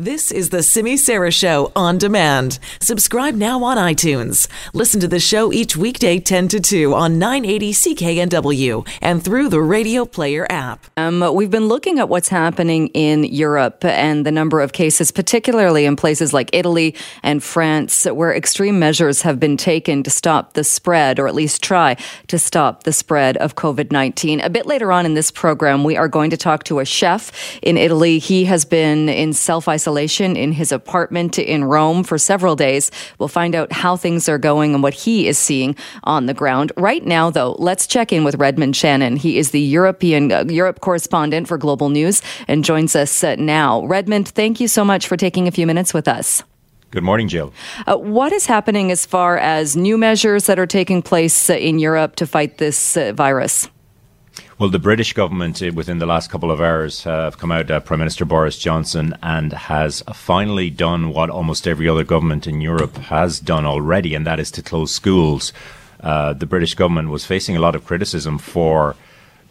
This is the Simi Sara Show on demand. Subscribe now on iTunes. Listen to the show each weekday 10 to 2 on 980 CKNW and through the Radio Player app. Um, we've been looking at what's happening in Europe and the number of cases, particularly in places like Italy and France, where extreme measures have been taken to stop the spread, or at least try to stop the spread of COVID 19. A bit later on in this program, we are going to talk to a chef in Italy. He has been in self isolation isolation in his apartment in Rome for several days. We'll find out how things are going and what he is seeing on the ground. Right now, though, let's check in with Redmond Shannon. He is the European uh, Europe correspondent for Global News and joins us uh, now. Redmond, thank you so much for taking a few minutes with us. Good morning, Jill. Uh, what is happening as far as new measures that are taking place uh, in Europe to fight this uh, virus? Well, the British government, uh, within the last couple of hours, have come out, uh, Prime Minister Boris Johnson, and has finally done what almost every other government in Europe has done already, and that is to close schools. Uh, the British government was facing a lot of criticism for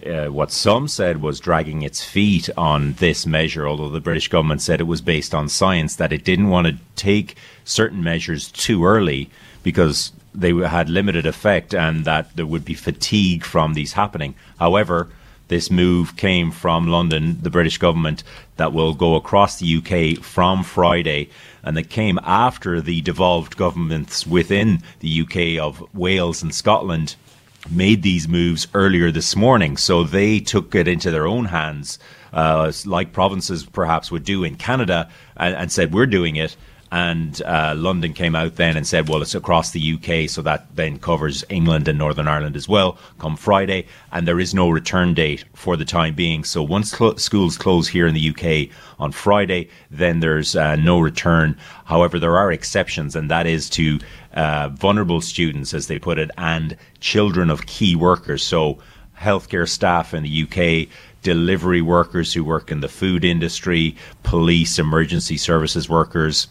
uh, what some said was dragging its feet on this measure, although the British government said it was based on science, that it didn't want to take certain measures too early because they had limited effect and that there would be fatigue from these happening. However, this move came from London, the British government, that will go across the UK from Friday, and it came after the devolved governments within the UK of Wales and Scotland made these moves earlier this morning. So they took it into their own hands, uh, like provinces perhaps would do in Canada, and, and said, We're doing it and uh, London came out then and said, well, it's across the UK, so that then covers England and Northern Ireland as well, come Friday, and there is no return date for the time being. So once cl- schools close here in the UK on Friday, then there's uh, no return. However, there are exceptions, and that is to uh, vulnerable students, as they put it, and children of key workers. So healthcare staff in the UK, delivery workers who work in the food industry, police, emergency services workers,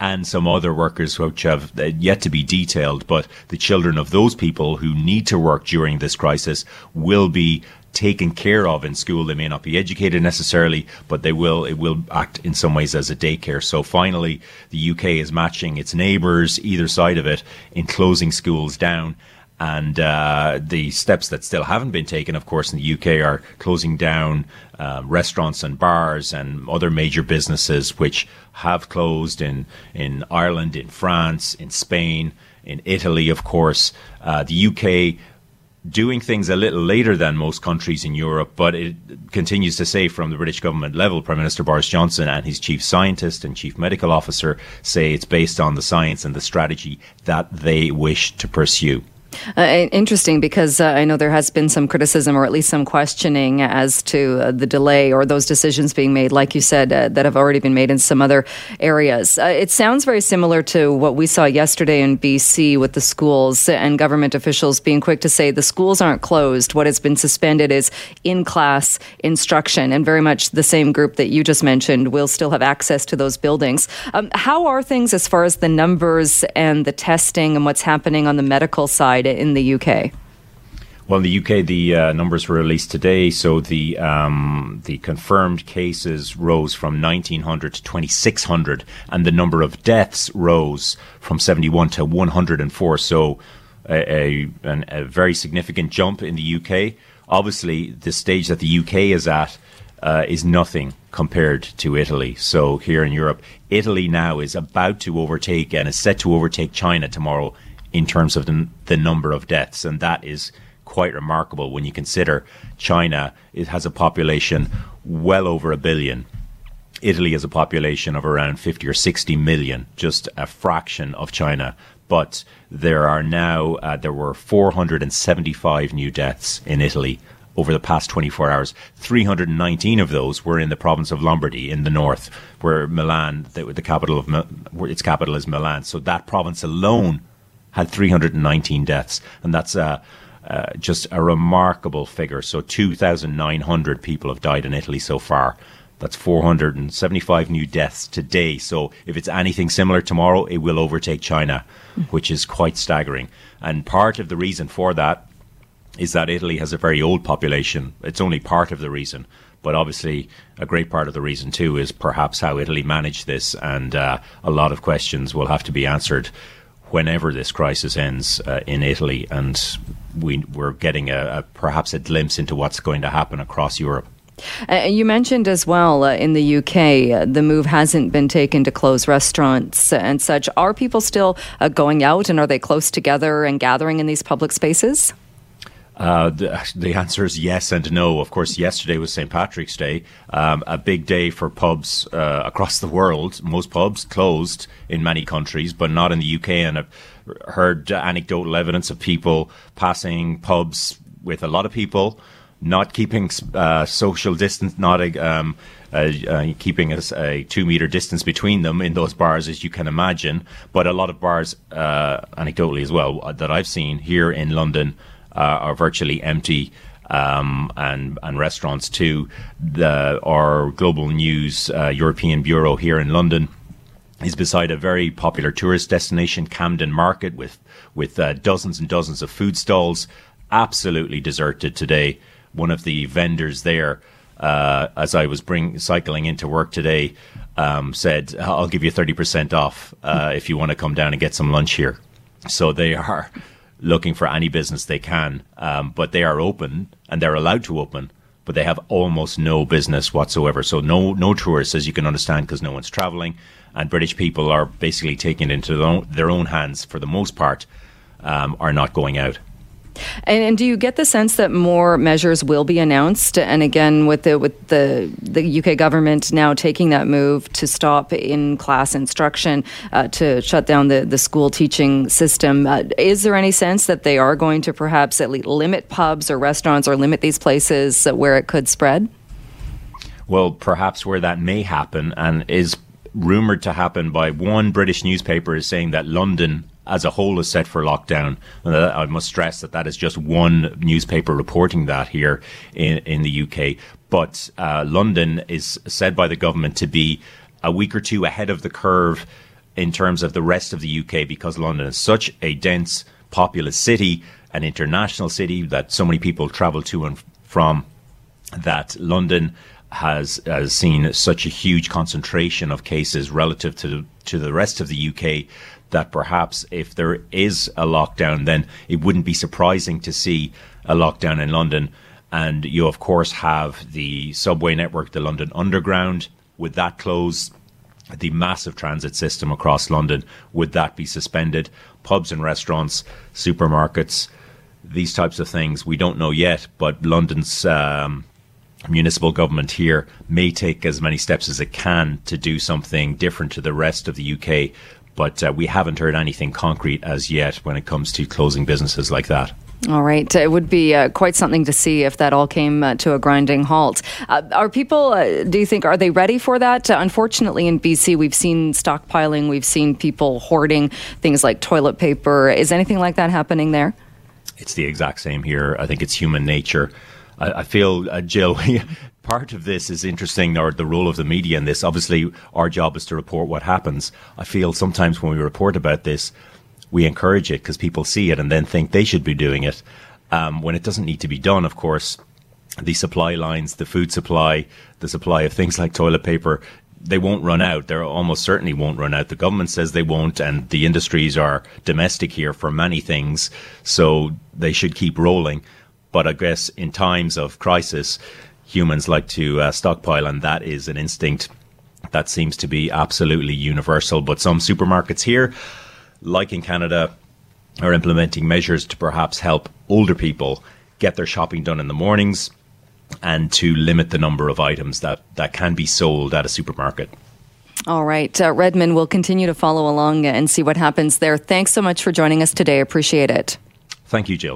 and some other workers which have yet to be detailed, but the children of those people who need to work during this crisis will be taken care of in school. They may not be educated necessarily, but they will it will act in some ways as a daycare. So finally, the UK is matching its neighbours either side of it in closing schools down. And uh, the steps that still haven't been taken, of course, in the UK are closing down uh, restaurants and bars and other major businesses which have closed in, in Ireland, in France, in Spain, in Italy, of course. Uh, the UK doing things a little later than most countries in Europe, but it continues to say from the British government level, Prime Minister Boris Johnson and his chief scientist and chief medical officer say it's based on the science and the strategy that they wish to pursue. Uh, interesting because uh, I know there has been some criticism or at least some questioning as to uh, the delay or those decisions being made, like you said, uh, that have already been made in some other areas. Uh, it sounds very similar to what we saw yesterday in BC with the schools and government officials being quick to say the schools aren't closed. What has been suspended is in class instruction, and very much the same group that you just mentioned will still have access to those buildings. Um, how are things as far as the numbers and the testing and what's happening on the medical side? In the UK? Well, in the UK, the uh, numbers were released today, so the um, the confirmed cases rose from 1,900 to 2,600, and the number of deaths rose from 71 to 104. So, a, a, a very significant jump in the UK. Obviously, the stage that the UK is at uh, is nothing compared to Italy. So, here in Europe, Italy now is about to overtake and is set to overtake China tomorrow in terms of the, the number of deaths, and that is quite remarkable when you consider China it has a population well over a billion. Italy has a population of around 50 or 60 million, just a fraction of China. But there are now, uh, there were 475 new deaths in Italy over the past 24 hours. 319 of those were in the province of Lombardy in the north, where Milan, the, the capital of, its capital is Milan. So that province alone had 319 deaths, and that's uh, uh, just a remarkable figure. So 2,900 people have died in Italy so far. That's 475 new deaths today. So if it's anything similar tomorrow, it will overtake China, which is quite staggering. And part of the reason for that is that Italy has a very old population. It's only part of the reason. But obviously, a great part of the reason too is perhaps how Italy managed this, and uh, a lot of questions will have to be answered whenever this crisis ends uh, in Italy, and we, we're getting a, a, perhaps a glimpse into what's going to happen across Europe. Uh, you mentioned as well uh, in the UK, uh, the move hasn't been taken to close restaurants and such. Are people still uh, going out and are they close together and gathering in these public spaces? Uh, the, the, answer is yes and no. Of course, yesterday was St. Patrick's Day, um, a big day for pubs uh, across the world. Most pubs closed in many countries, but not in the UK. And I've heard anecdotal evidence of people passing pubs with a lot of people, not keeping uh, social distance, not um, uh, uh, keeping a, a, two meter distance between them in those bars, as you can imagine. But a lot of bars, uh, anecdotally as well, that I've seen here in London uh, are virtually empty. Um, and and restaurants too. The, our global news uh, European bureau here in London is beside a very popular tourist destination, Camden Market, with with uh, dozens and dozens of food stalls. Absolutely deserted today. One of the vendors there, uh, as I was bring cycling into work today, um, said, "I'll give you thirty percent off uh, if you want to come down and get some lunch here." So they are looking for any business they can, um, but they are open and they're allowed to open, but they have almost no business whatsoever. So no no tourists, as you can understand, because no one's traveling, and British people are basically taking it into their own, their own hands for the most part, um, are not going out. And, and, do you get the sense that more measures will be announced? And again, with the with the the UK government now taking that move to stop in class instruction, uh, to shut down the the school teaching system, uh, is there any sense that they are going to perhaps at least limit pubs or restaurants or limit these places where it could spread? Well, perhaps where that may happen and is rumored to happen by one British newspaper is saying that London as a whole is set for lockdown. I must stress that that is just one newspaper reporting that here in, in the UK. But uh, London is said by the government to be a week or two ahead of the curve in terms of the rest of the UK because London is such a dense, populous city, an international city that so many people travel to and from, that London has, has seen such a huge concentration of cases relative to to the rest of the UK that perhaps if there is a lockdown, then it wouldn't be surprising to see a lockdown in London. And you, of course, have the subway network, the London Underground. Would that close? The massive transit system across London, would that be suspended? Pubs and restaurants, supermarkets, these types of things, we don't know yet, but London's um, municipal government here may take as many steps as it can to do something different to the rest of the UK but uh, we haven't heard anything concrete as yet when it comes to closing businesses like that. All right. It would be uh, quite something to see if that all came uh, to a grinding halt. Uh, are people, uh, do you think, are they ready for that? Uh, unfortunately, in BC, we've seen stockpiling, we've seen people hoarding things like toilet paper. Is anything like that happening there? It's the exact same here. I think it's human nature. I, I feel, uh, Jill, part of this is interesting, or the role of the media in this. Obviously, our job is to report what happens. I feel sometimes when we report about this, we encourage it because people see it and then think they should be doing it. Um, when it doesn't need to be done, of course, the supply lines, the food supply, the supply of things like toilet paper, they won't run out. They almost certainly won't run out. The government says they won't, and the industries are domestic here for many things, so they should keep rolling. But I guess in times of crisis, humans like to uh, stockpile, and that is an instinct that seems to be absolutely universal. But some supermarkets here, like in Canada, are implementing measures to perhaps help older people get their shopping done in the mornings and to limit the number of items that, that can be sold at a supermarket. All right. Uh, Redmond will continue to follow along and see what happens there. Thanks so much for joining us today. Appreciate it. Thank you, Jill.